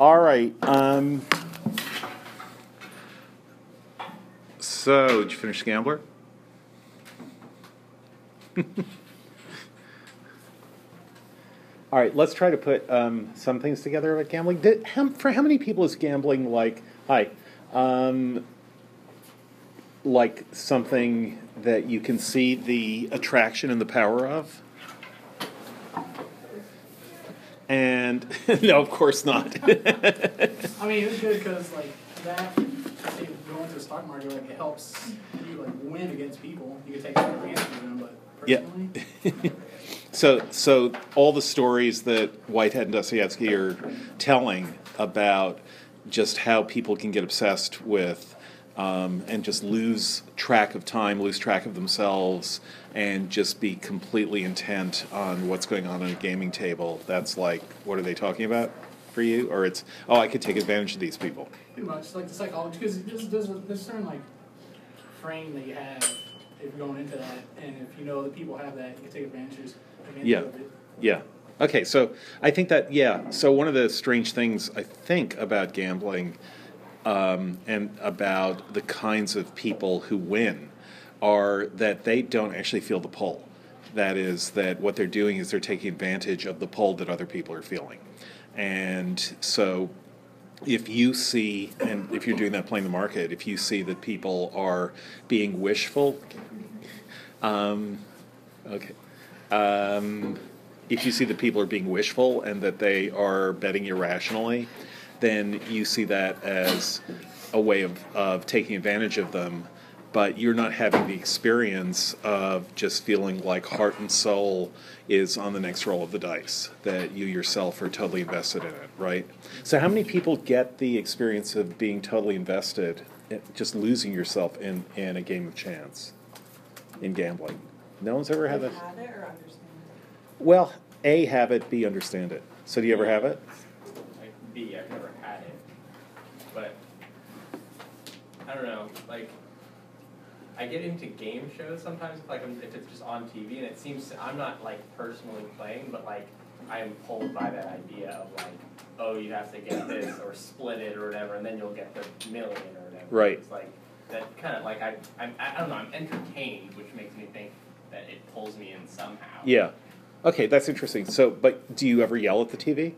All right. Um, so, did you finish Gambler? All right, let's try to put um, some things together about gambling. Did, how, for how many people is gambling like, hi, um, like something that you can see the attraction and the power of? And no, of course not. I mean, it's good because like that, say, going to the stock market, like it helps you like win against people. You can take advantage of them, but personally. Yeah. So, so all the stories that Whitehead and Dostoevsky are telling about just how people can get obsessed with um, and just lose track of time, lose track of themselves, and just be completely intent on what's going on on a gaming table. That's like, what are they talking about for you? Or it's, oh, I could take advantage of these people. pretty much like the psychology because there's, there's a there's a certain like frame that you have if you're going into that, and if you know that people have that, you can take advantage advantage Yeah. of it. Yeah. Yeah. Okay, so I think that, yeah, so one of the strange things I think about gambling um, and about the kinds of people who win are that they don't actually feel the pull. That is, that what they're doing is they're taking advantage of the pull that other people are feeling. And so if you see, and if you're doing that playing the market, if you see that people are being wishful, um, okay. Um, if you see that people are being wishful and that they are betting irrationally, then you see that as a way of, of taking advantage of them. But you're not having the experience of just feeling like heart and soul is on the next roll of the dice, that you yourself are totally invested in it, right? So, how many people get the experience of being totally invested, just losing yourself in, in a game of chance, in gambling? No one's ever had that. have it or understand Well, A, have it, B, understand it. So do you ever have it? Like B, I've never had it, but I don't know. Like I get into game shows sometimes if like I'm, if it's just on TV and it seems I'm not like personally playing, but like I am pulled by that idea of like oh you have to get this or split it or whatever and then you'll get the million or whatever. Right. It's like that kind of like I I'm, I don't know I'm entertained, which makes me think that it pulls me in somehow. Yeah. Okay, that's interesting. So, but do you ever yell at the TV?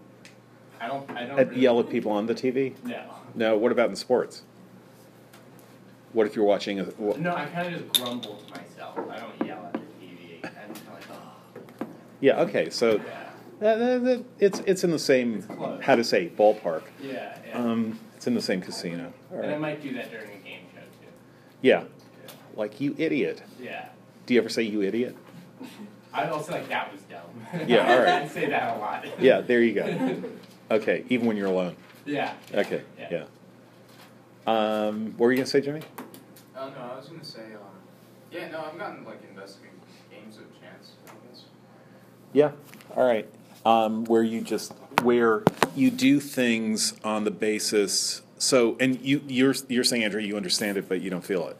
I don't I don't Uh, really, yell at people on the TV? No. No. What about in sports? What if you're watching a? wh- No, I kind of just grumble to myself. I don't yell at the TV. I'm just like, oh. Yeah. Okay. So Yeah. uh, uh, uh, it's it's in the same how to say ballpark. Yeah, yeah. Um, it's in the same casino. All and I might do that during a game show too. Yeah. Like you idiot. Yeah. Do you ever say you idiot? I also like that was dumb. Yeah, all right. I say that a lot. Yeah. There you go. Okay. Even when you're alone. yeah. Okay. Yeah. Yeah. Um, what were you gonna say, Jimmy? Oh no, I was gonna say, um, yeah, no, I've gotten like investing in games of chance. I guess. Yeah. All right. Um, where you just where you do things on the basis. So, and you you're you're saying, Andrew, you understand it, but you don't feel it.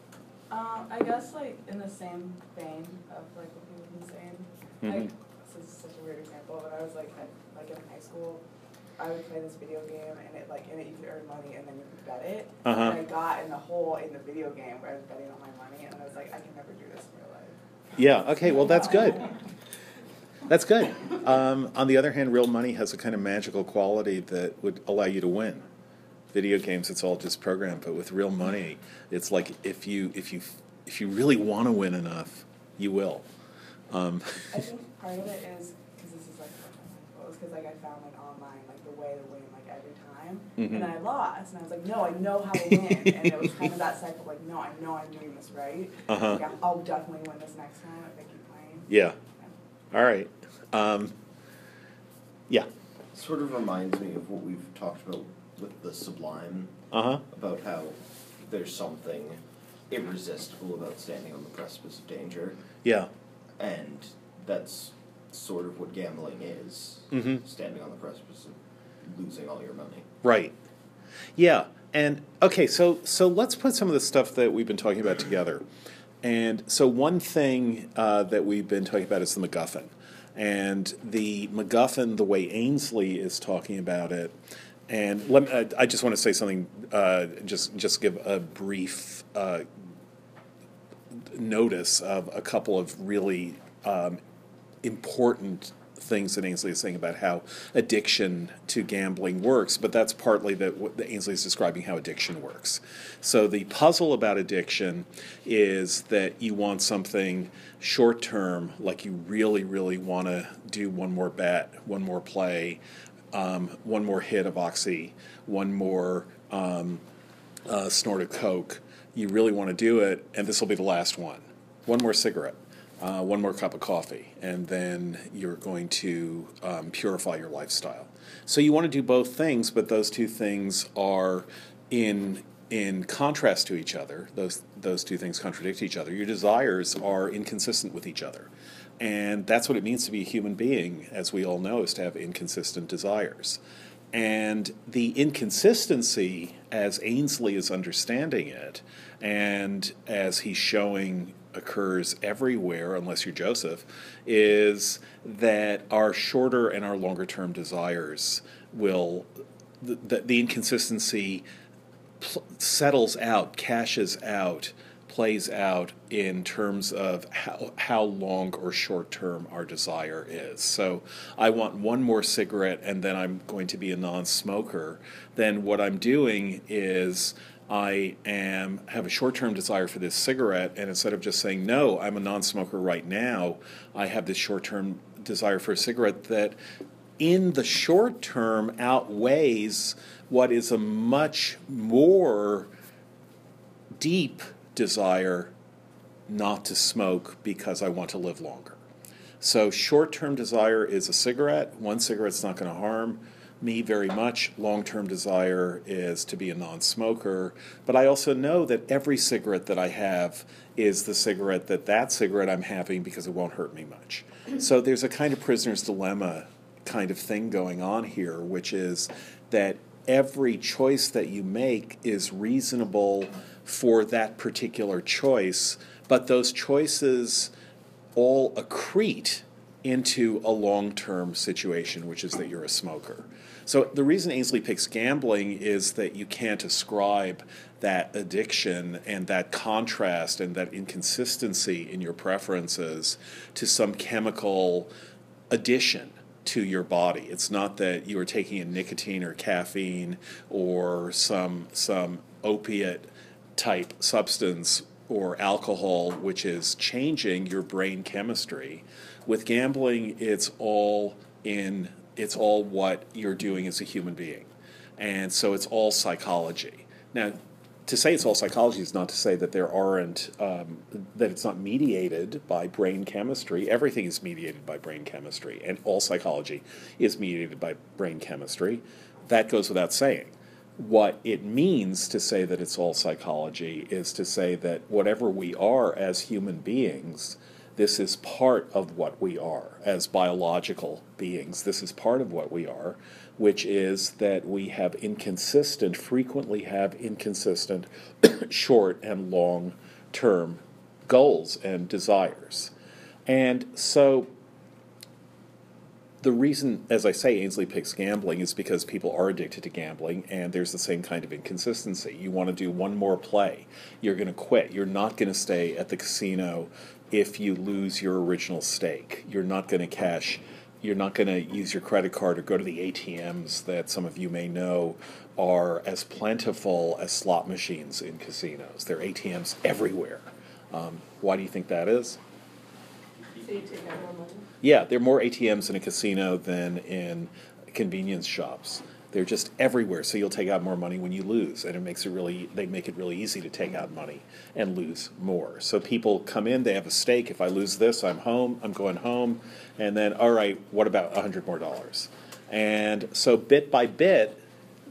Um, I guess like in the same vein of like what people have been saying. Like Mhm. this is such a weird example, but I was like at, like in high school, I would play this video game and it like in it you could earn money and then you could bet it. Uh-huh. And I got in the hole in the video game where I was betting on my money and I was like, I can never do this in real life. Yeah. Okay. Well, that's good. That's good. Um, on the other hand, real money has a kind of magical quality that would allow you to win. Video games, it's all just programmed, but with real money, it's like if you if you if you really want to win enough, you will. Um, I think part of it is because this is like because like I found like online like the way to win like every time, Mhm. and I lost, and I was like, no, I know how to win, and it was kind of that cycle like, no, I know I'm doing this right. Uh-huh. Like, I'm- I'll definitely win this next time if I keep playing. yeah. All right. Um, yeah. Sort of reminds me of what we've talked about with the sublime, Uh huh. about how there's something irresistible about standing on the precipice of danger, Yeah. and that's sort of what gambling is Mhm. standing on the precipice of losing all your money. Right. Yeah. And okay, so so let's put some of the stuff that we've been talking about together. And so one thing uh, that we've been talking about is the MacGuffin, and the MacGuffin, the way Ainslie is talking about it, and let me, I, just want to say something. Uh, just just give a brief uh, notice of a couple of really um, important things that Ainslie is saying about how addiction to gambling works, but that's partly that what Ainslie is describing how addiction works. So the puzzle about addiction is that you want something short term, like you really, really want to do one more bet, one more play, um, one more hit of oxy, one more um, uh, snort of coke. You really want to do it, and this will be the last one. One more cigarette uh, one more cup of coffee, and then you're going to um, purify your lifestyle. So you want to do both things, but those two things are in in contrast to each other. Those those two things contradict each other. Your desires are inconsistent with each other. And that's what it means to be a human being, as we all know, is to have inconsistent desires. And the inconsistency, as Ainslie is understanding it, and as he's showing occurs everywhere, unless you're Joseph, is that our shorter and our longer term desires will, the, the, the inconsistency pl- settles out, cashes out, plays out in terms of how, how long or short term our desire is. So I want one more cigarette and then I'm going to be a non smoker. Then what I'm doing is I am have a short-term desire for this cigarette, and instead of just saying no, I'm a non-smoker right now, I have this short-term desire for a cigarette that, in the short term, outweighs what is a much more deep desire not to smoke because I want to live longer. So, short term desire is a cigarette. One cigarette's not going to harm me very much. Long term desire is to be a non smoker. But I also know that every cigarette that I have is the cigarette that that cigarette I'm having because it won't hurt me much. So there's a kind of prisoner's dilemma kind of thing going on here, which is that every choice that you make is reasonable for that particular choice, but those choices all accrete into a long term situation, which is that you're a smoker. So the reason Ainslie picks gambling is that you can't ascribe that addiction and that contrast and that inconsistency in your preferences to some chemical addition to your body. It's not that you are taking a nicotine or caffeine or some some opiate type substance or alcohol which is changing your brain chemistry. With gambling, it's all in it's all what you're doing as a human being. And so it's all psychology. Now, to say it's all psychology is not to say that there aren't, um, that it's not mediated by brain chemistry. Everything is mediated by brain chemistry, and all psychology is mediated by brain chemistry. That goes without saying. What it means to say that it's all psychology is to say that whatever we are as human beings, this is part of what we are as biological beings. This is part of what we are, which is that we have inconsistent, frequently have inconsistent short and long term goals and desires. And so the reason, as I say, Ainslie picks gambling is because people are addicted to gambling, and there's the same kind of inconsistency. You want to do one more play, you're going to quit. You're not going to stay at the casino if you lose your original stake. You're not going to cash, you're not going to use your credit card or go to the ATMs that some of you may know are as plentiful as slot machines in casinos. There are ATMs everywhere. Um, why do you think that is? So you take out more money? Yeah, there are more ATMs in a casino than in convenience shops. They're just everywhere, so you'll take out more money when you lose, and it makes it really they make it really easy to take out money and lose more. So people come in, they have a stake. If I lose this, I'm home. I'm going home, and then all right, what about hundred more dollars? And so bit by bit,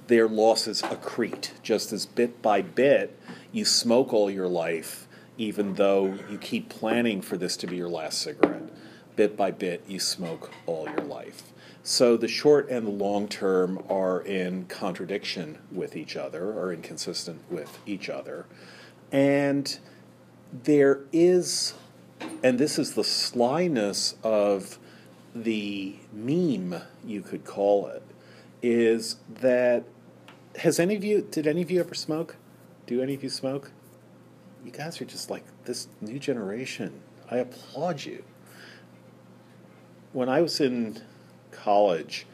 their losses accrete. Just as bit by bit, you smoke all your life, even though you keep planning for this to be your last cigarette. Bit by bit, you smoke all your life. So the short and the long term are in contradiction with each other, or inconsistent with each other. And there is, and this is the slyness of the meme, you could call it, is that has any of you? Did any of you ever smoke? Do any of you smoke? You guys are just like this new generation. I applaud you. When I was in college,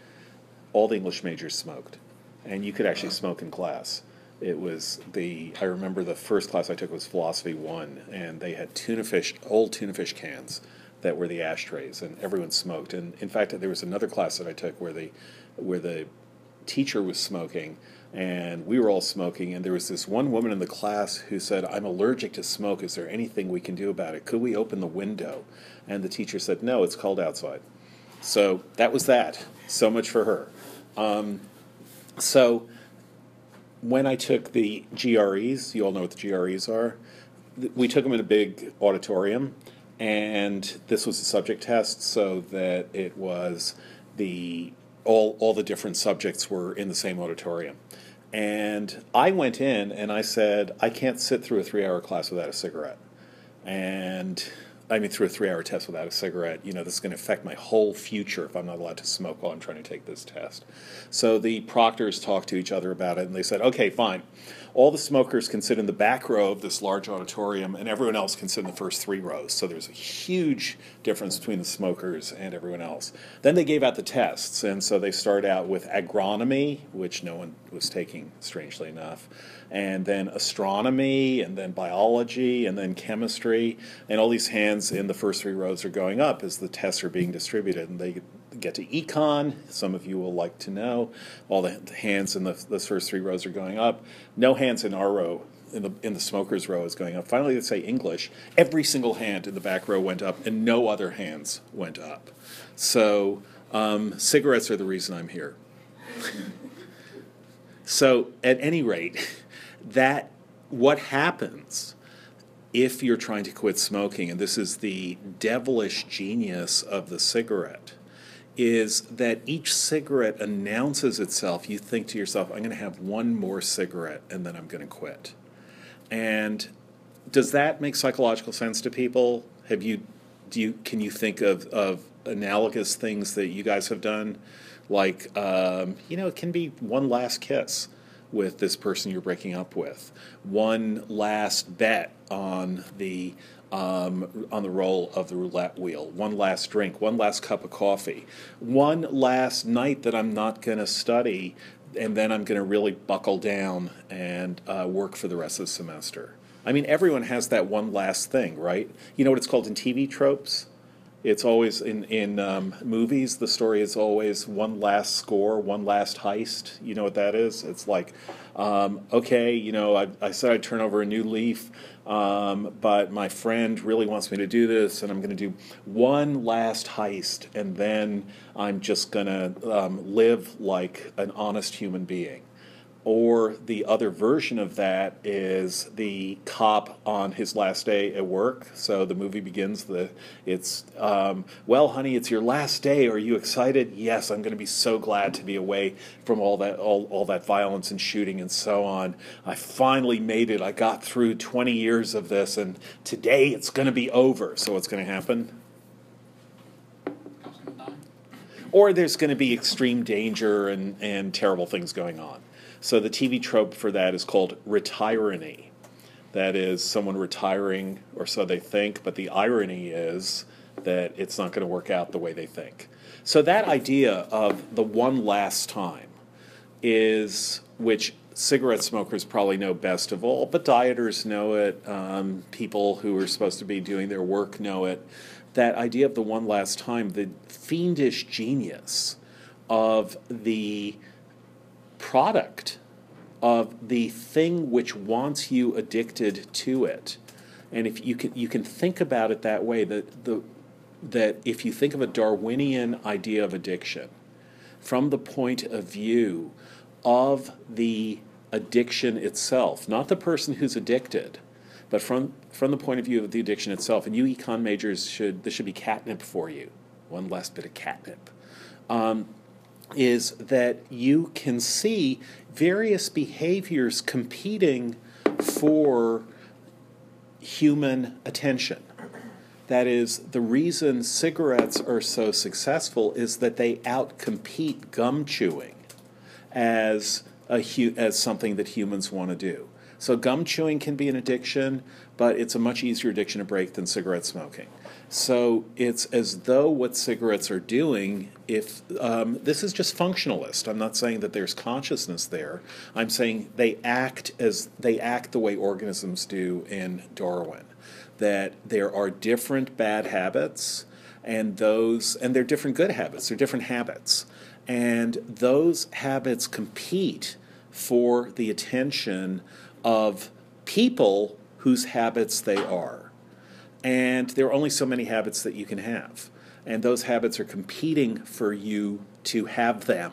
all the English majors smoked, and you could actually smoke in class. It was the I remember the first class I took was philosophy one, and they had tuna fish, old tuna fish cans that were the ashtrays, and everyone smoked. And in fact, there was another class that I took where the where the teacher was smoking, and we were all smoking. And there was this one woman in the class who said, "I'm allergic to smoke. Is there anything we can do about it? Could we open the window?" And the teacher said, "No, it's cold outside." So that was that. So much for her. Um, so when I took the GREs, you all know what the GREs are. We took them in a big auditorium, and this was a subject test, so that it was the all all the different subjects were in the same auditorium. And I went in and I said, I can't sit through a three hour class without a cigarette. And I mean, through a three hour test without a cigarette, you know, this is going to affect my whole future if I'm not allowed to smoke while I'm trying to take this test. So the proctors talked to each other about it and they said, okay, fine. All the smokers can sit in the back row of this large auditorium and everyone else can sit in the first three rows. So there's a huge difference between the smokers and everyone else. Then they gave out the tests. And so they started out with agronomy, which no one was taking, strangely enough and then astronomy, and then biology, and then chemistry. And all these hands in the first three rows are going up as the tests are being distributed. And they get to econ. Some of you will like to know. All the hands in the, the first three rows are going up. No hands in our row. In the, in the smokers row is going up. Finally, they say English. Every single hand in the back row went up, and no other hands went up. So, um, cigarettes are the reason I'm here. So, at any rate, that what happens if you're trying to quit smoking, and this is the devilish genius of the cigarette, is that each cigarette announces itself. You think to yourself, I'm going to have one more cigarette and then I'm going to quit. And does that make psychological sense to people? Have you, do you, can you think of, of analogous things that you guys have done? Like, um, you know, it can be one last kiss with this person you're breaking up with, one last bet on the um, on the roll of the roulette wheel, one last drink, one last cup of coffee, one last night that I'm not going to study, and then I'm going to really buckle down and uh, work for the rest of the semester. I mean, everyone has that one last thing, right? You know what it's called in TV tropes? It's always in in um, movies. The story is always one last score, one last heist. You know what that is? It's like, um, okay, you know, I, I said I'd turn over a new leaf, um, but my friend really wants me to do this, and I'm going to do one last heist, and then I'm just going to um, live like an honest human being. Or the other version of that is the cop on his last day at work. So the movie begins. The it's um, well, honey, it's your last day. Are you excited? Yes, I'm going to be so glad to be away from all that all, all that violence and shooting and so on. I finally made it. I got through 20 years of this, and today it's going to be over. So what's going to happen? Or there's going to be extreme danger and, and terrible things going on. So the TV trope for that is called retirony. That is someone retiring, or so they think, but the irony is that it's not going to work out the way they think. So that idea of the one last time is, which cigarette smokers probably know best of all, but dieters know it, um, people who are supposed to be doing their work know it. That idea of the one last time, the fiendish genius of the product of the thing which wants you addicted to it. And if you can you can think about it that way, that the that if you think of a Darwinian idea of addiction from the point of view of the addiction itself, not the person who's addicted, but from from the point of view of the addiction itself, and you econ majors should this should be catnip for you. One last bit of catnip. Um, is that you can see various behaviors competing for human attention. That is, the reason cigarettes are so successful is that they outcompete gum chewing as a hu- as something that humans want to do. So gum chewing can be an addiction, but it's a much easier addiction to break than cigarette smoking. So it's as though what cigarettes are doing, if um, this is just functionalist. I'm not saying that there's consciousness there. I'm saying they act as they act the way organisms do in Darwin. That there are different bad habits, and those and they're different good habits. They're different habits, and those habits compete for the attention of people whose habits they are. And there are only so many habits that you can have. And those habits are competing for you to have them.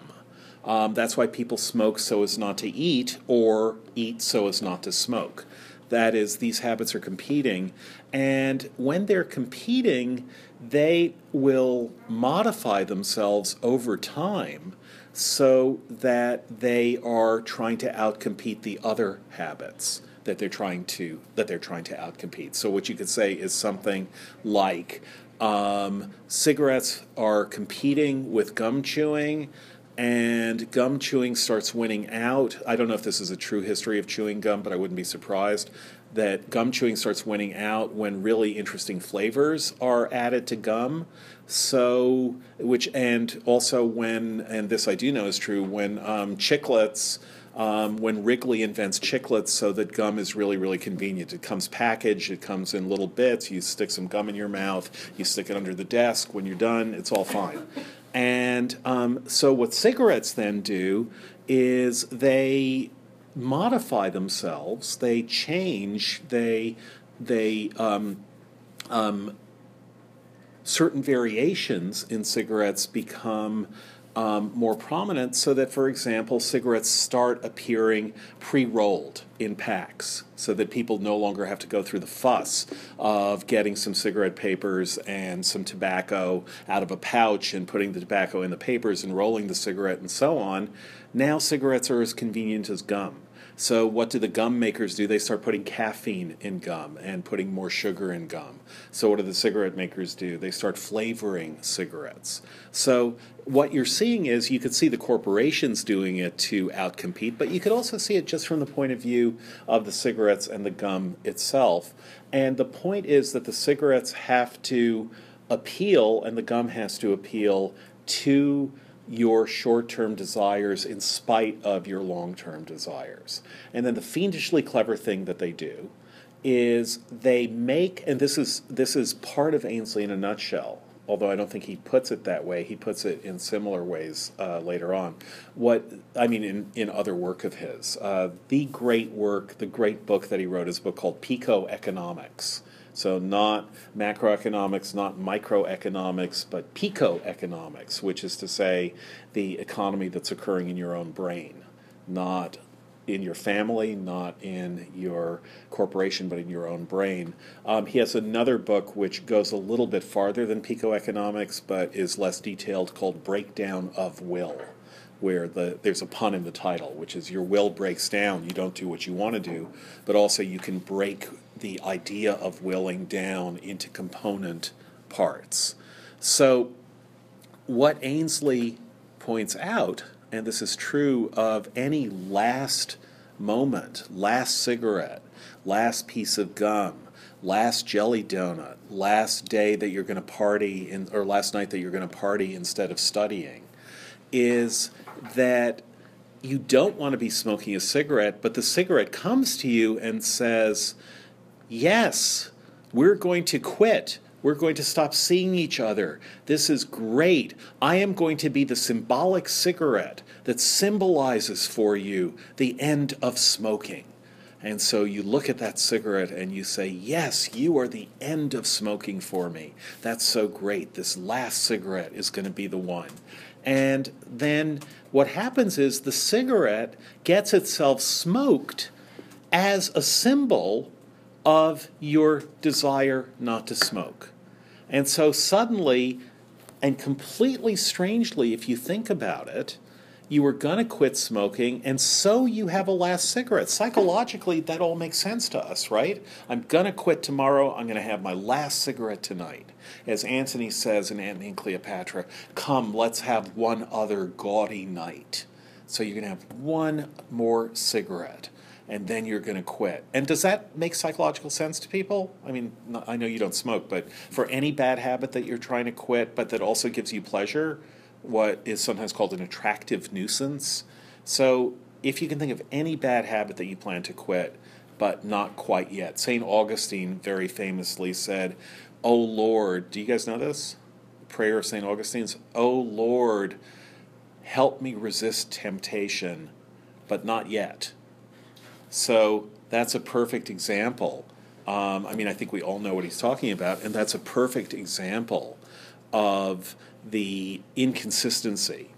Um, that's why people smoke so as not to eat or eat so as not to smoke. That is, these habits are competing. And when they're competing, they will modify themselves over time so that they are trying to outcompete the other habits that they're trying to that they're trying to outcompete. So what you could say is something like um, cigarettes are competing with gum chewing, and gum chewing starts winning out. I don't know if this is a true history of chewing gum, but I wouldn't be surprised that gum chewing starts winning out when really interesting flavors are added to gum. So, which and also when, and this I do know is true, when um, chiclets um, when Wrigley invents chiclets so that gum is really, really convenient. It comes packaged, it comes in little bits. You stick some gum in your mouth, you stick it under the desk. When you're done, it's all fine. And um, so, what cigarettes then do is they modify themselves, they change, they, they, um, um certain variations in cigarettes become um, more prominent so that, for example, cigarettes start appearing pre rolled in packs so that people no longer have to go through the fuss of getting some cigarette papers and some tobacco out of a pouch and putting the tobacco in the papers and rolling the cigarette and so on. Now, cigarettes are as convenient as gum. So, what do the gum makers do? They start putting caffeine in gum and putting more sugar in gum. So, what do the cigarette makers do? They start flavoring cigarettes. So, what you're seeing is you could see the corporations doing it to outcompete, but you could also see it just from the point of view of the cigarettes and the gum itself. And the point is that the cigarettes have to appeal and the gum has to appeal to your short term desires in spite of your long term desires. And then the fiendishly clever thing that they do is they make, and this is, this is part of Ainslie in a nutshell, although I don't think he puts it that way. He puts it in similar ways uh, later on. What I mean, in, in other work of his, uh, the great work, the great book that he wrote is a book called Pico Economics. So, not macroeconomics, not microeconomics, but pico-economics, which is to say the economy that's occurring in your own brain, not in your family, not in your corporation, but in your own brain. Um, he has another book which goes a little bit farther than pico-economics, but is less detailed, called Breakdown of Will where the, there's a pun in the title, which is your will breaks down. You don't do what you want to do, but also you can break the idea of willing down into component parts. So, what Ainslie points out, and this is true of any last moment, last cigarette, last piece of gum, last jelly donut, last day that you're going to party in, or last night that you're going to party instead of studying, is that you don't want to be smoking a cigarette, but the cigarette comes to you and says, Yes, we're going to quit. We're going to stop seeing each other. This is great. I am going to be the symbolic cigarette that symbolizes for you the end of smoking. And so you look at that cigarette and you say, Yes, you are the end of smoking for me. That's so great. This last cigarette is going to be the one. And then what happens is the cigarette gets itself smoked as a symbol of your desire not to smoke. And so suddenly, and completely strangely, if you think about it, you were going to quit smoking, and so you have a last cigarette. Psychologically, that all makes sense to us, right? I'm going to quit tomorrow. I'm going to have my last cigarette tonight. As Antony says in Antony and Cleopatra, come, let's have one other gaudy night. So you're going to have one more cigarette and then you're going to quit. And does that make psychological sense to people? I mean, I know you don't smoke, but for any bad habit that you're trying to quit, but that also gives you pleasure, what is sometimes called an attractive nuisance. So if you can think of any bad habit that you plan to quit, but not quite yet, St. Augustine very famously said, Oh Lord, do you guys know this? Prayer of St. Augustine's, Oh Lord, help me resist temptation, but not yet. So that's a perfect example. Um, I mean, I think we all know what he's talking about, and that's a perfect example of the inconsistency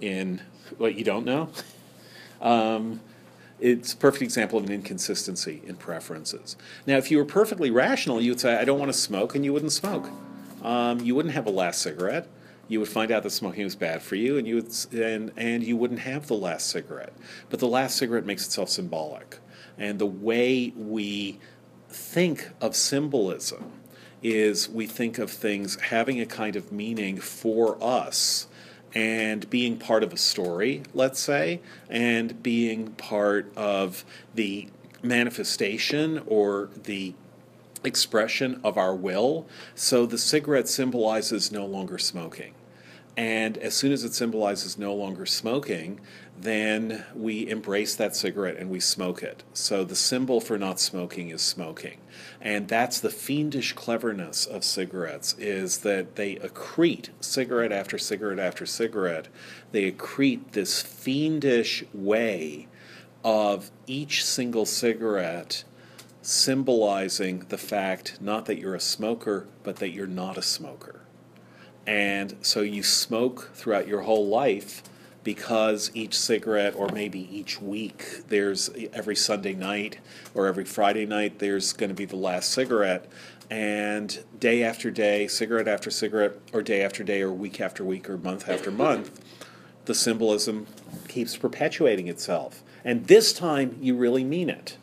in what you don't know. Um, it's a perfect example of an inconsistency in preferences. Now, if you were perfectly rational, you would say, I don't want to smoke, and you wouldn't smoke. Um, you wouldn't have a last cigarette. You would find out that smoking was bad for you, and you would, and, and you wouldn't have the last cigarette. But the last cigarette makes itself symbolic. And the way we think of symbolism is we think of things having a kind of meaning for us and being part of a story, let's say, and being part of the manifestation or the expression of our will. So the cigarette symbolizes no longer smoking. And as soon as it symbolizes no longer smoking, then we embrace that cigarette and we smoke it. So the symbol for not smoking is smoking. And that's the fiendish cleverness of cigarettes is that they accrete cigarette after cigarette after cigarette. They accrete this fiendish way of each single cigarette symbolizing the fact not that you're a smoker, but that you're not a smoker. And so you smoke throughout your whole life because each cigarette, or maybe each week, there's every Sunday night or every Friday night, there's going to be the last cigarette. And day after day, cigarette after cigarette, or day after day, or week after week, or month after month, the symbolism keeps perpetuating itself. And this time, you really mean it.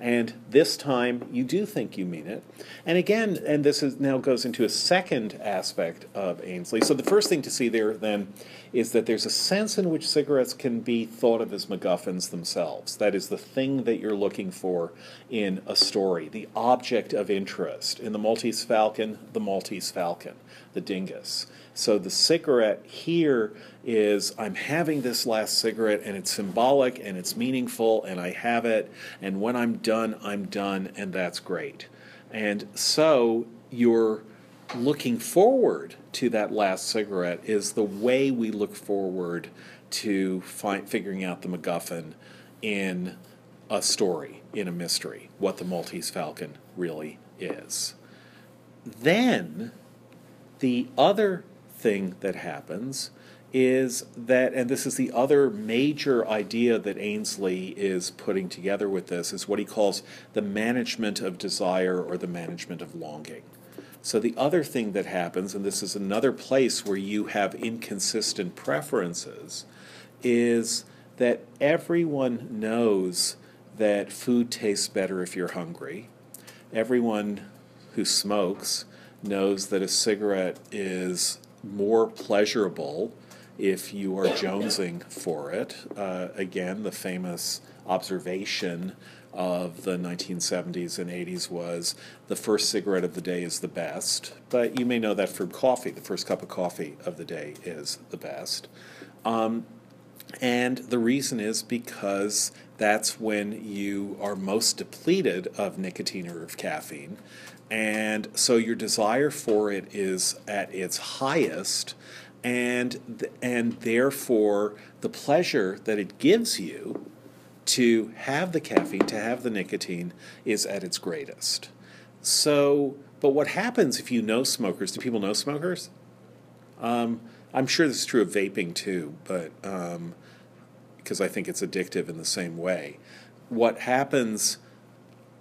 And this time, you do think you mean it. And again, and this is now goes into a second aspect of Ainslie. So the first thing to see there then is that there's a sense in which cigarettes can be thought of as MacGuffins themselves. That is the thing that you're looking for in a story, the object of interest. In the Maltese Falcon, the Maltese Falcon, the dingus. So the cigarette here is I'm having this last cigarette and it's symbolic and it's meaningful and I have it and when I'm done, I'm done and that's great. And so you're looking forward to that last cigarette is the way we look forward to find, figuring out the MacGuffin in a story, in a mystery, what the Maltese Falcon really is. Then the other thing that happens is that, and this is the other major idea that Ainslie is putting together with this, is what he calls the management of desire or the management of longing. So, the other thing that happens, and this is another place where you have inconsistent preferences, is that everyone knows that food tastes better if you're hungry. Everyone who smokes knows that a cigarette is more pleasurable if you are jonesing for it. Uh, again, the famous observation of the 1970s and 80s was the first cigarette of the day is the best. But you may know that from coffee. The first cup of coffee of the day is the best. Um, and the reason is because that's when you are most depleted of nicotine or of caffeine. And so your desire for it is at its highest, and, th- and therefore the pleasure that it gives you to have the caffeine, to have the nicotine, is at its greatest. So, but what happens if you know smokers? Do people know smokers? Um, I'm sure this is true of vaping too, but um, because I think it's addictive in the same way. What happens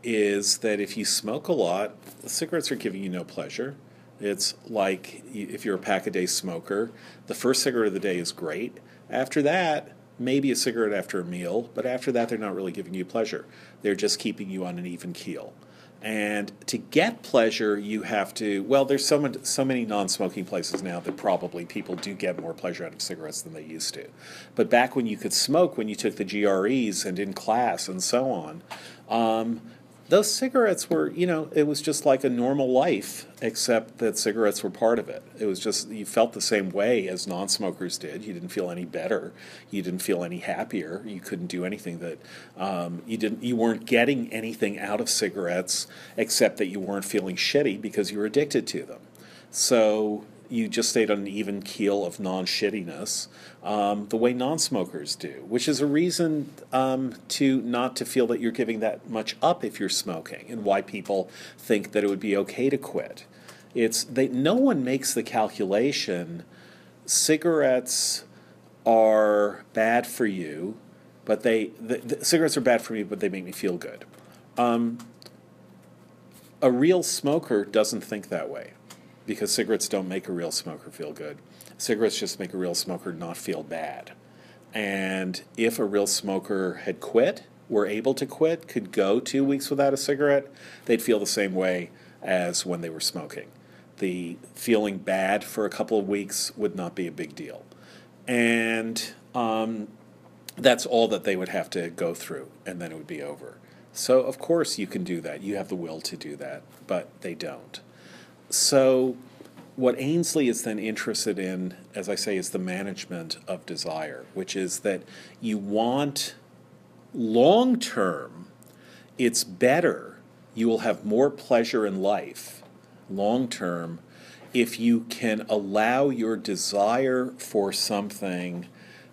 is that if you smoke a lot, the cigarettes are giving you no pleasure. It's like if you're a pack a day smoker, the first cigarette of the day is great. After that, maybe a cigarette after a meal, but after that, they're not really giving you pleasure. They're just keeping you on an even keel. And to get pleasure, you have to. Well, there's so many, so many non-smoking places now that probably people do get more pleasure out of cigarettes than they used to. But back when you could smoke, when you took the GREs and in class and so on, um, those cigarettes were, you know, it was just like a normal life, except that cigarettes were part of it. It was just, you felt the same way as non smokers did. You didn't feel any better. You didn't feel any happier. You couldn't do anything that, um, you didn't, you weren't getting anything out of cigarettes except that you weren't feeling shitty because you were addicted to them. So you just stayed on an even keel of non shittiness, um, the way non smokers do, which is a reason um, to not to feel that you're giving that much up if you're smoking, and why people think that it would be okay to quit. It's they no one makes the calculation. Cigarettes are bad for you, but they the, the cigarettes are bad for me, but they make me feel good. Um, a real smoker doesn't think that way because cigarettes don't make a real smoker feel good. Cigarettes just make a real smoker not feel bad. And if a real smoker had quit, were able to quit, could go two weeks without a cigarette, they'd feel the same way as when they were smoking. The feeling bad for a couple of weeks would not be a big deal. And um, that's all that they would have to go through, and then it would be over. So, of course, you can do that. You have the will to do that, but they don't. So, what Ainslie is then interested in, as I say, is the management of desire, which is that you want long term, it's better, you will have more pleasure in life long term if you can allow your desire for something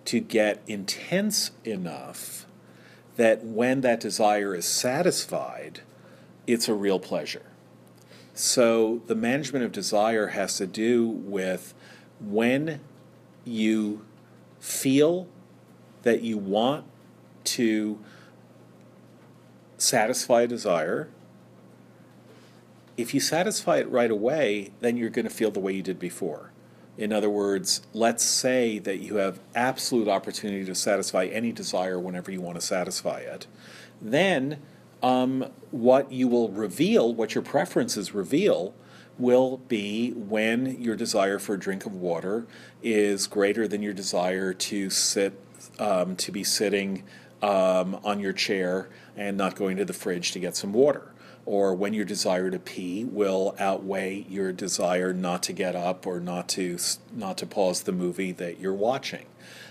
to get intense enough that when that desire is satisfied, it's a real pleasure. So the management of desire has to do with when you feel that you want to satisfy a desire. If you satisfy it right away, then you're going to feel the way you did before. In other words, let's say that you have absolute opportunity to satisfy any desire whenever you want to satisfy it. Then, um, what you will reveal, what your preferences reveal, will be when your desire for a drink of water is greater than your desire to sit, um, to be sitting um, on your chair and not going to the fridge to get some water or when your desire to pee will outweigh your desire not to get up or not to not to pause the movie that you're watching.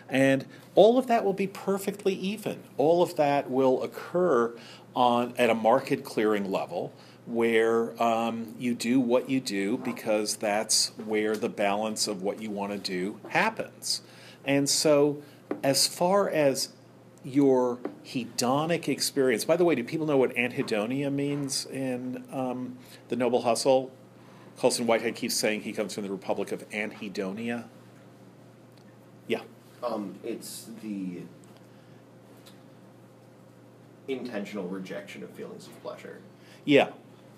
And all of that will be perfectly even. All of that will occur on at a market clearing level where um, you do what you do because that's where the balance of what you want to do happens. And so, as far as your hedonic experience. By the way, do people know what anhedonia means in um, the Noble Hustle? Colson Whitehead keeps saying he comes from the Republic of Anhedonia. Yeah. Um, it's the intentional rejection of feelings of pleasure. Yeah.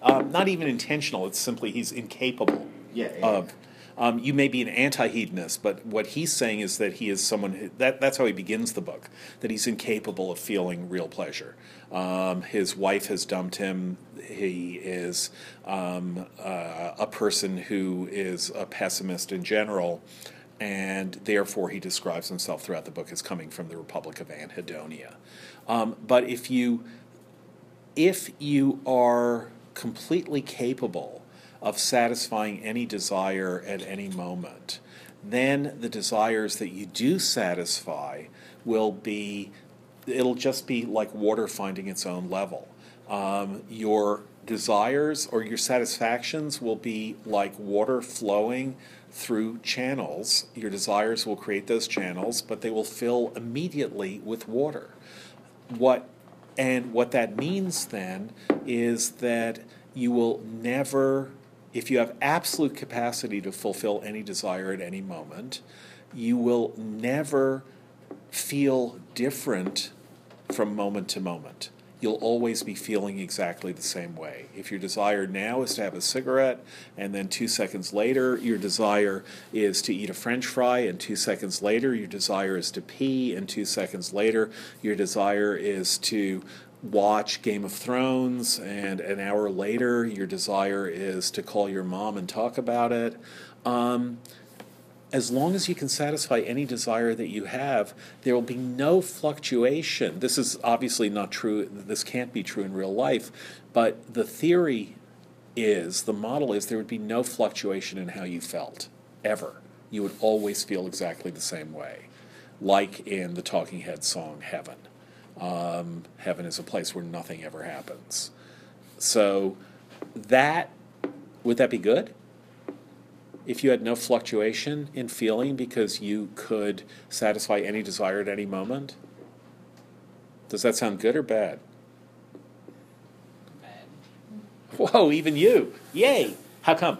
Um, not even intentional, it's simply he's incapable Yeah, yeah. of. Um, you may be an anti-hedonist, but what he's saying is that he is someone who, that that's how he begins the book. That he's incapable of feeling real pleasure. Um, his wife has dumped him. He is um, uh, a person who is a pessimist in general, and therefore he describes himself throughout the book as coming from the Republic of Anhedonia. Um, but if you if you are completely capable of satisfying any desire at any moment, then the desires that you do satisfy will be, it'll just be like water finding its own level. Um, your desires or your satisfactions will be like water flowing through channels. Your desires will create those channels, but they will fill immediately with water. What and what that means then is that you will never if you have absolute capacity to fulfill any desire at any moment, you will never feel different from moment to moment. You'll always be feeling exactly the same way. If your desire now is to have a cigarette, and then two seconds later your desire is to eat a french fry, and two seconds later your desire is to pee, and two seconds later your desire is to watch Game of Thrones, and an hour later, your desire is to call your mom and talk about it. Um, as long as you can satisfy any desire that you have, there will be no fluctuation. This is obviously not true, this can't be true in real life, but the theory is, the model is, there would be no fluctuation in how you felt, ever. You would always feel exactly the same way, like in the Talking Heads song Heaven. Um, heaven is a place where nothing ever happens. So, that, would that be good? if you had no fluctuation in feeling because you could satisfy any desire at any moment? Does that sound good or bad? Bad. Whoa, even you. Yay. How come?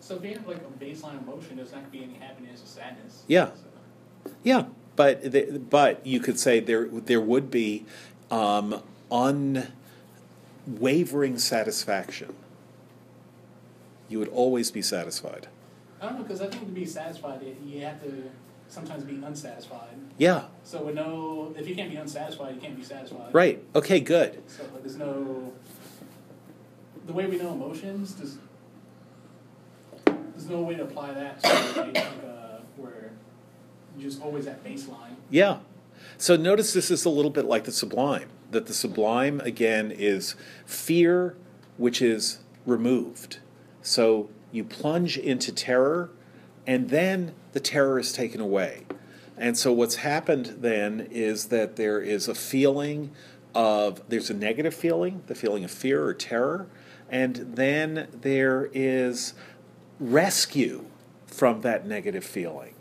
So being like a baseline emotion, there's not gonna be any happiness or sadness. Yeah. So, Yeah, but but you could say there there would be um, unwavering satisfaction. You would always be satisfied. I don't know, because I think to be satisfied, you have to sometimes be unsatisfied. Yeah, So with no, if you can't be unsatisfied, you can't be satisfied. right. Okay, good. So like, there's no, the way we know emotions, there's, there's no way to apply that to like, uh, just always at baseline. Yeah. So notice this is a little bit like the sublime, that the sublime, again, is fear which is removed. So you plunge into terror, and then the terror is taken away. And so what's happened then is that there is a feeling of, there's a negative feeling, the feeling of fear or terror, and then there is rescue from that negative feeling.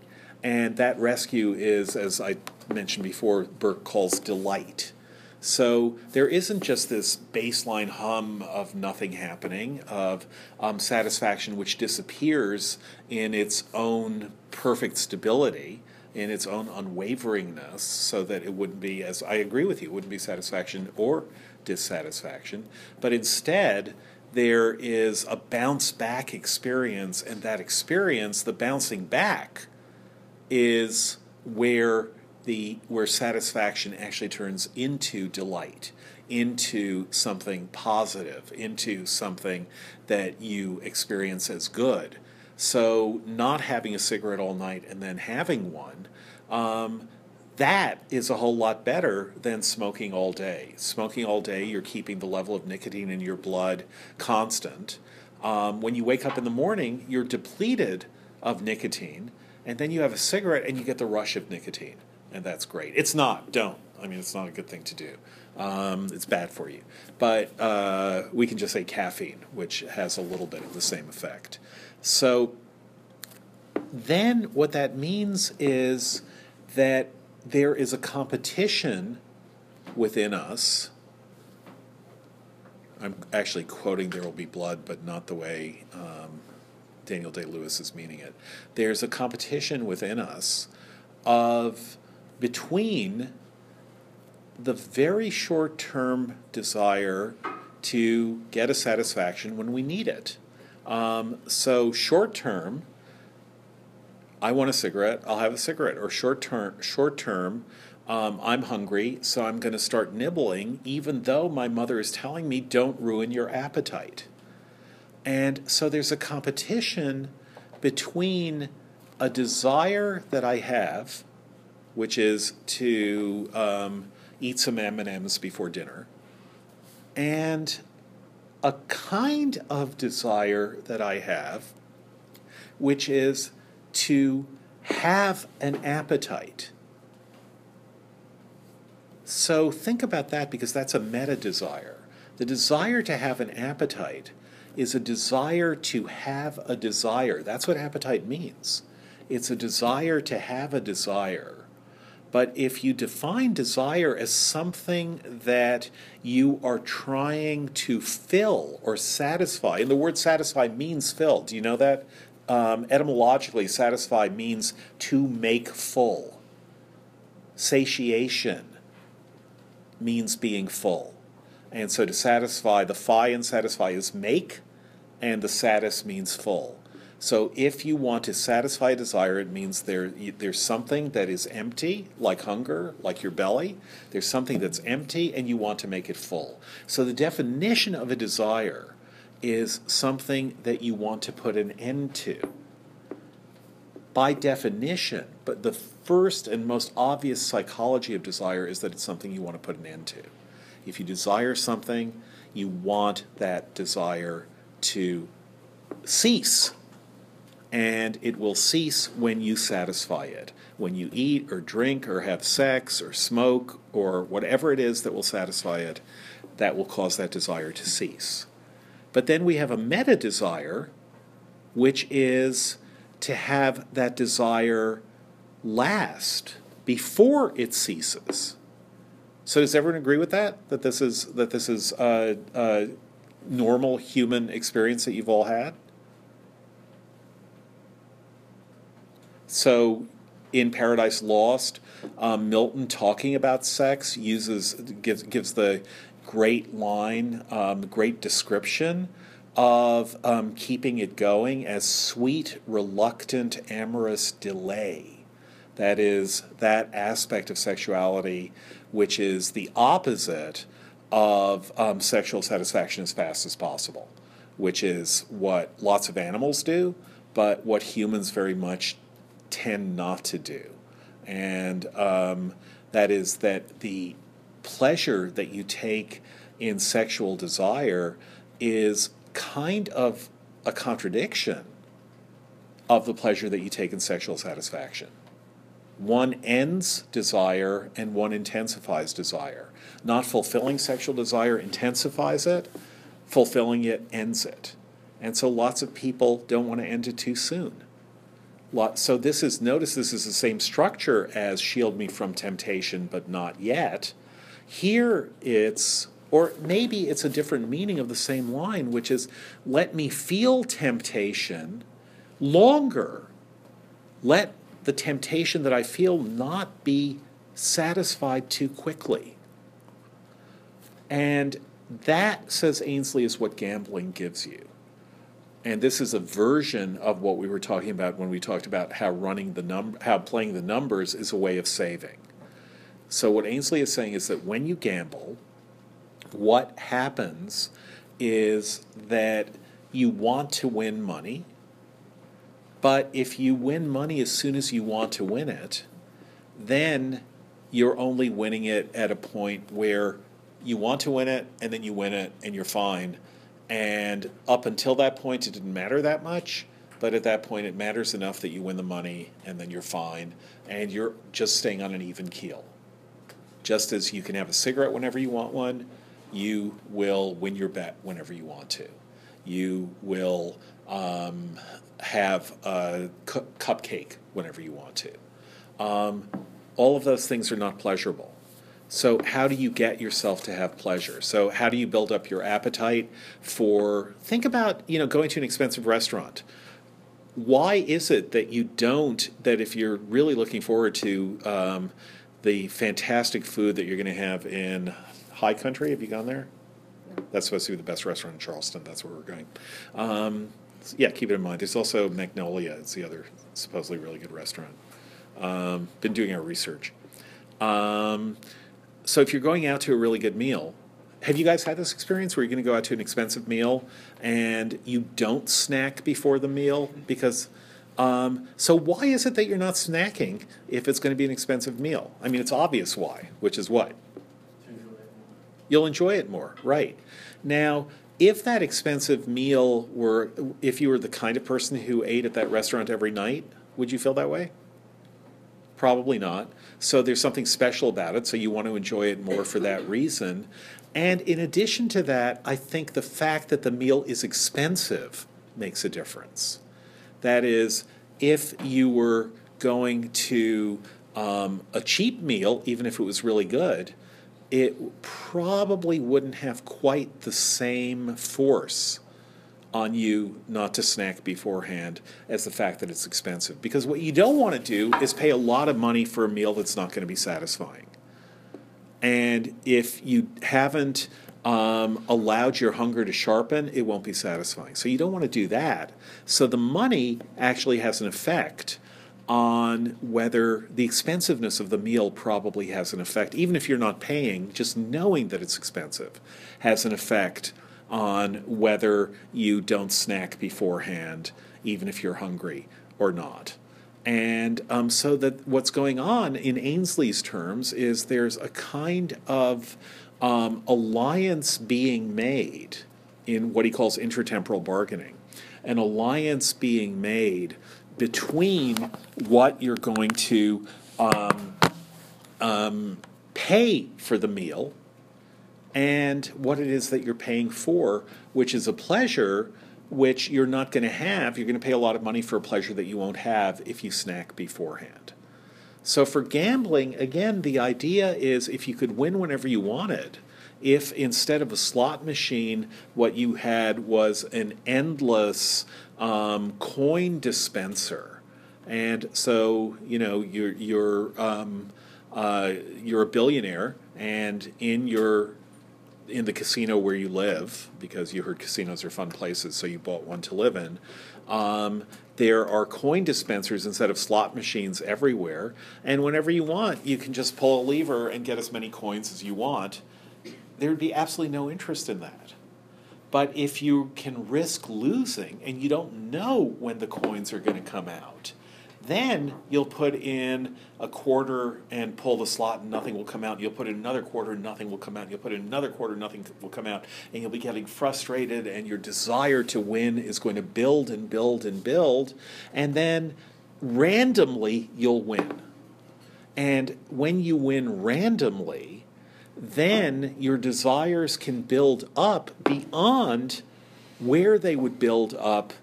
And that rescue is, as I mentioned before, Burke calls delight. So there isn't just this baseline hum of nothing happening, of um, satisfaction which disappears in its own perfect stability, in its own unwaveringness, so that it wouldn't be, as I agree with you, wouldn't be satisfaction or dissatisfaction. But instead, there is a bounce back experience, and that experience, the bouncing back, is where the where satisfaction actually turns into delight into something positive into something that you experience as good. So not having a cigarette all night and then having one um, that is a whole lot better than smoking all day. Smoking all day you're keeping the level of nicotine in your blood constant. Um, when you wake up in the morning you're depleted of nicotine and then you have a cigarette and you get the rush of nicotine. And that's great. It's not. Don't. I mean it's not a good thing to do. Um, it's bad for you. But uh, we can just say caffeine which has a little bit of the same effect. So then what that means is that there is a competition within us. I'm actually quoting there will be blood but not the way um, Daniel Day Lewis is meaning it. There's a competition within us of between the very short term desire to get a satisfaction when we need it. Um, so, short term, I want a cigarette, I'll have a cigarette. Or short term, short term, um, I'm hungry, so I'm going to start nibbling, even though my mother is telling me don't ruin your appetite. And so there's a competition between a desire that I have, which is to um, eat some M&Ms before dinner, and a kind of desire that I have, which is to have an appetite. So think about that because that's a meta desire. The desire to have an appetite is a desire to have a desire. That's what appetite means. It's a desire to have a desire. But if you define desire as something that you are trying to fill or satisfy, and the word satisfy means fill, do you know that? Um, etymologically, satisfy means to make full. Satiation means being full. And so to satisfy, the phi in satisfy is make, and the satis means full. So if you want to satisfy a desire, it means there there's something that is empty, like hunger, like your belly. There's something that's empty, and you want to make it full. So the definition of a desire is something that you want to put an end to. By definition, but the first and most obvious psychology of desire is that it's something you want to put an end to. If you desire something, you want that desire to cease and it will cease when you satisfy it. When you eat or drink or have sex or smoke or whatever it is that will satisfy it, that will cause that desire to cease. But then we have a meta desire, which is to have that desire last before it ceases. So does everyone agree with that? That this is that this is a, a normal human experience that you've all had? So, in Paradise Lost, um, Milton talking about sex uses gives gives the great line, um, great description of um, keeping it going as sweet, reluctant, amorous delay. That is that aspect of sexuality, which is the opposite of um, sexual satisfaction as fast as possible, which is what lots of animals do, but what humans very much tend not to do. And um, that is that the pleasure that you take in sexual desire is kind of a contradiction of the pleasure that you take in sexual satisfaction. One ends desire and one intensifies desire. Not fulfilling sexual desire intensifies it, fulfilling it ends it. And so lots of people don't want to end it too soon. So this is notice this is the same structure as shield me from temptation, but not yet. Here it's or maybe it's a different meaning of the same line, which is let me feel temptation longer. Let the temptation that I feel not be satisfied too quickly. And that, says Ainslie, is what gambling gives you. And this is a version of what we were talking about when we talked about how running the num how playing the numbers is a way of saving. So what Ainslie is saying is that when you gamble, what happens is that you want to win money, but if you win money as soon as you want to win it, then you're only winning it at a point where you want to win it and then you win it and you're fine and up until that point, it didn't matter that much. But at that point, it matters enough that you win the money and then you're fine. And you're just staying on an even keel. Just as you can have a cigarette whenever you want one, you will win your bet whenever you want to. You will um, have a cu- cupcake whenever you want to. Um, all of those things are not pleasurable. So, how do you get yourself to have pleasure? So, how do you build up your appetite for? Think about you know going to an expensive restaurant. Why is it that you don't? That if you're really looking forward to um, the fantastic food that you're going to have in High Cotton, have you gone there? That's supposed to be the best restaurant in Charleston. That's where we're going. Um, yeah, keep it in mind. There's also Magnolia. It's the other supposedly really good restaurant. Um, been doing our research. Um, so if you're going out to a really good meal, have you guys had this experience where you're going to go out to an expensive meal and you don't snack before the meal because um, so why is it that you're not snacking if it's going to be an expensive meal? I mean, it's obvious why, which is what you'll enjoy it more, right? Now, if that expensive meal were, if you were the kind of person who ate at that restaurant every night, would you feel that way? Probably not. So there's something special about it, so you want to enjoy it more for that reason. And in addition to that, I think the fact that the meal is expensive makes a difference. That is, if you were going to um, a cheap meal, even if it was really good, it probably wouldn't have quite the same force on you not to snack beforehand as the fact that it's expensive. Because what you don't want to do is pay a lot of money for a meal that's not going to be satisfying. And if you haven't um, allowed your hunger to sharpen, it won't be satisfying. So you don't want to do that. So the money actually has an effect on whether the expensiveness of the meal probably has an effect, even if you're not paying, just knowing that it's expensive has an effect on whether you don't snack beforehand, even if you're hungry or not. And um, so that what's going on in Ainslie's terms is there's a kind of um, alliance being made in what he calls intertemporal bargaining, an alliance being made between what you're going to um, um, pay for the meal and what it is that you're paying for, which is a pleasure which you're not going to have. You're going to pay a lot of money for a pleasure that you won't have if you snack beforehand. So for gambling, again, the idea is if you could win whenever you wanted, if instead of a slot machine, what you had was an endless um, coin dispenser, and so you know you're you're um, uh, you're a billionaire, and in your in the casino where you live, because you heard casinos are fun places, so you bought one to live in. Um, there are coin dispensers instead of slot machines everywhere, and whenever you want, you can just pull a lever and get as many coins as you want. There would be absolutely no interest in that. But if you can risk losing and you don't know when the coins are going to come out, then you'll put in a quarter and pull the slot and nothing will come out. You'll put in another quarter and nothing will come out. You'll put in another quarter, nothing will come out. And you'll be getting frustrated and your desire to win is going to build and build and build. And then randomly you'll win. And when you win randomly, then your desires can build up beyond where they would build up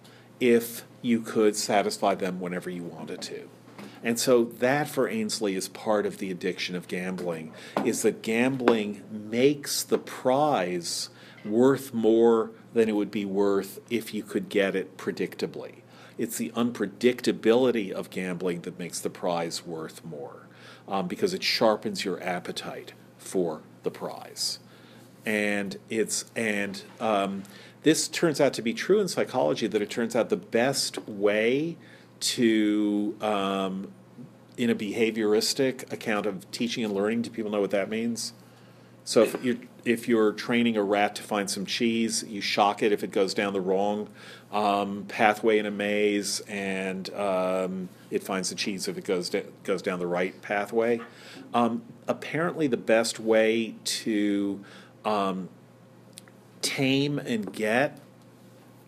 if you could satisfy them whenever you wanted to. And so that for Ainslie is part of the addiction of gambling is that gambling makes the prize worth more than it would be worth if you could get it predictably. It's the unpredictability of gambling that makes the prize worth more um, because it sharpens your appetite for the prize. And it's and um, this turns out to be true in psychology that it turns out the best way to um, in a behavioristic account of teaching and learning do people know what that means? So if you're if you're training a rat to find some cheese you shock it if it goes down the wrong um, pathway in a maze and um, it finds the cheese if it goes da- goes down the right pathway. Um, apparently the best way to um, tame and get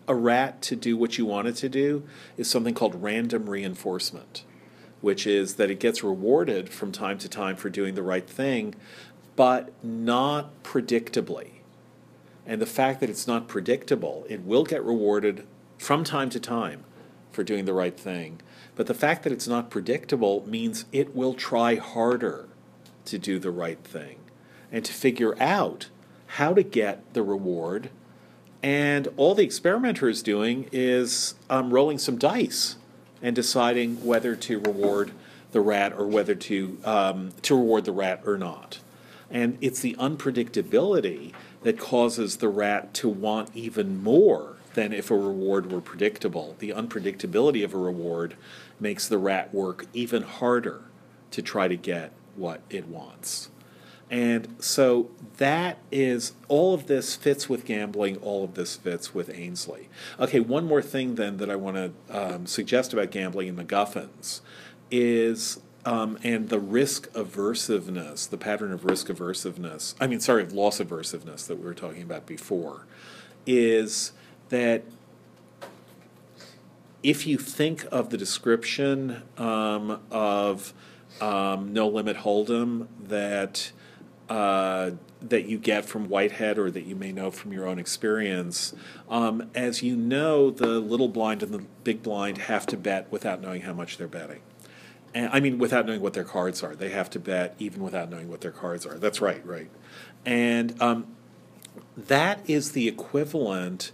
a rat to do what you want it to do is something called random reinforcement, which is that it gets rewarded from time to time for doing the right thing, but not predictably. And the fact that it's not predictable, it will get rewarded from time to time for doing the right thing. But the fact that it's not predictable means it will try harder to do the right thing and to figure out how to get the reward. And all the experimenter is doing is um, rolling some dice and deciding whether to reward the rat or whether to um, to reward the rat or not. And it's the unpredictability that causes the rat to want even more than if a reward were predictable. The unpredictability of a reward makes the rat work even harder to try to get what it wants. And so that is all of this fits with gambling, all of this fits with Ainslie. Okay, one more thing then that I want to um, suggest about gambling and MacGuffins is, um, and the risk aversiveness, the pattern of risk aversiveness, I mean, sorry, of loss aversiveness that we were talking about before, is that if you think of the description um, of um, No Limit Hold'em that uh, that you get from Whitehead or that you may know from your own experience. Um, as you know, the little blind and the big blind have to bet without knowing how much they're betting. And, I mean, without knowing what their cards are. They have to bet even without knowing what their cards are. That's right, right. And um, that is the equivalent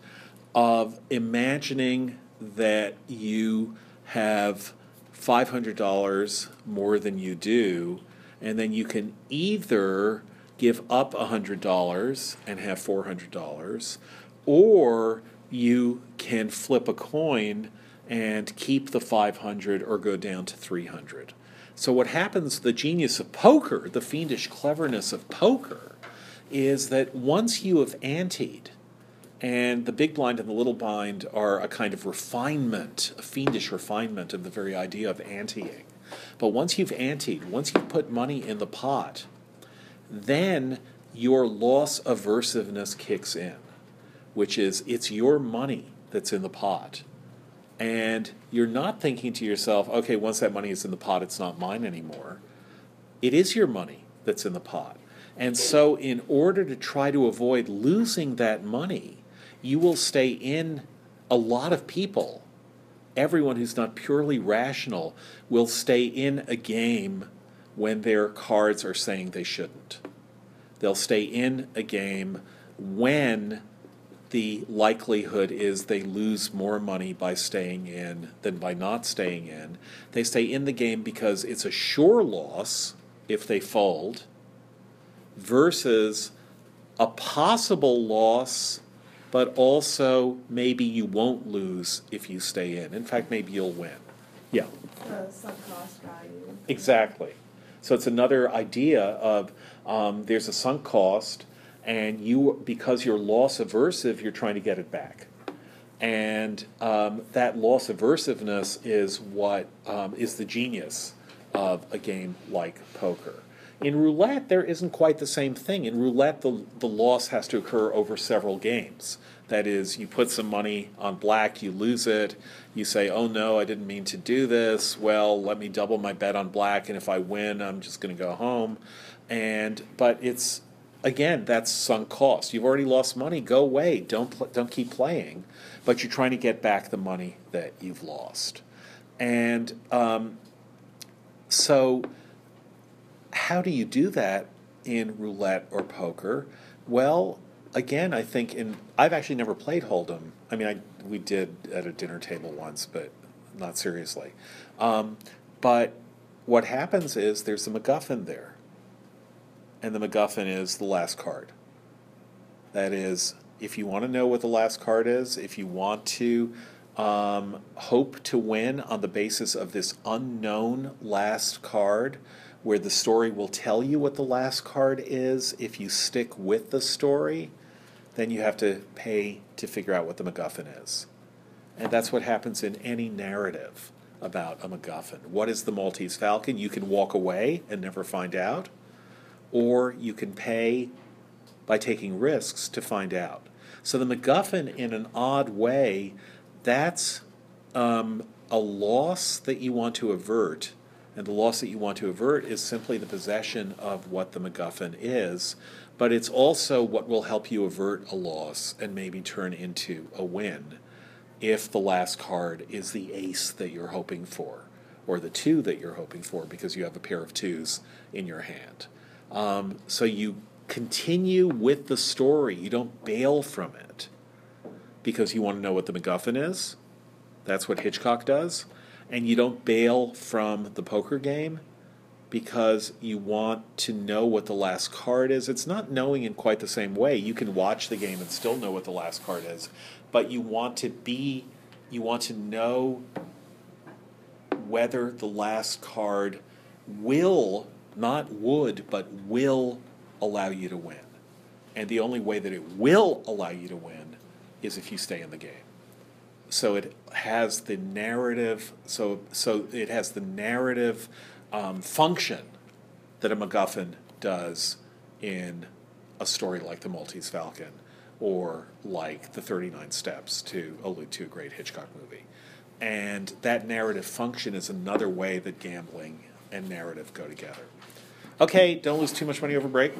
of imagining that you have $500 more than you do, and then you can either give up $100 and have $400, or you can flip a coin and keep the 500 or go down to 300. So, what happens, the genius of poker, the fiendish cleverness of poker, is that once you have anteed, and the big blind and the little blind are a kind of refinement, a fiendish refinement of the very idea of anteing. But once you've anteed, once you've put money in the pot, then your loss aversiveness kicks in, which is it's your money that's in the pot. And you're not thinking to yourself, okay, once that money is in the pot, it's not mine anymore. It is your money that's in the pot. And so, in order to try to avoid losing that money, you will stay in a lot of people. Everyone who's not purely rational will stay in a game when their cards are saying they shouldn't. They'll stay in a game when the likelihood is they lose more money by staying in than by not staying in. They stay in the game because it's a sure loss if they fold versus a possible loss, but also maybe you won't lose if you stay in. In fact, maybe you'll win. Yeah. Sunk cost value. Exactly. So it's another idea of um, there's a sunk cost, and you because you're loss aversive, you're trying to get it back, and um, that loss aversiveness is what um, is the genius of a game like poker. In roulette, there isn't quite the same thing. In roulette, the, the loss has to occur over several games. That is, you put some money on black, you lose it, you say, oh no, I didn't mean to do this. Well, let me double my bet on black, and if I win, I'm just going to go home. And but it's again, that's sunk cost. You've already lost money. Go away. Don't pl- don't keep playing. But you're trying to get back the money that you've lost. And um, so, how do you do that in roulette or poker? Well, again, I think in I've actually never played Hold'em. I mean, I we did at a dinner table once, but not seriously. Um, but what happens is there's a MacGuffin there, and the MacGuffin is the last card. That is, if you want to know what the last card is, if you want to um, hope to win on the basis of this unknown last card, where the story will tell you what the last card is if you stick with the story, then you have to pay to figure out what the MacGuffin is. And that's what happens in any narrative about a MacGuffin. What is the Maltese Falcon? You can walk away and never find out, or you can pay by taking risks to find out. So the MacGuffin, in an odd way, that's um, a loss that you want to avert. And the loss that you want to avert is simply the possession of what the MacGuffin is, but it's also what will help you avert a loss and maybe turn into a win if the last card is the ace that you're hoping for, or the two that you're hoping for because you have a pair of twos in your hand. Um, so you continue with the story, you don't bail from it because you want to know what the MacGuffin is. That's what Hitchcock does. And you don't bail from the poker game because you want to know what the last card is. It's not knowing in quite the same way. You can watch the game and still know what the last card is, but you want to be, you want to know whether the last card will, not would, but will allow you to win. And the only way that it will allow you to win is if you stay in the game. So it has the narrative. So so it has the narrative um, function that a MacGuffin does in a story like The Maltese Falcon or like The 39 Steps, to allude to a great Hitchcock movie. And that narrative function is another way that gambling and narrative go together. Okay, don't lose too much money over break.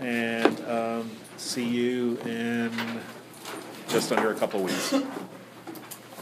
And um, see you in just under a couple of weeks.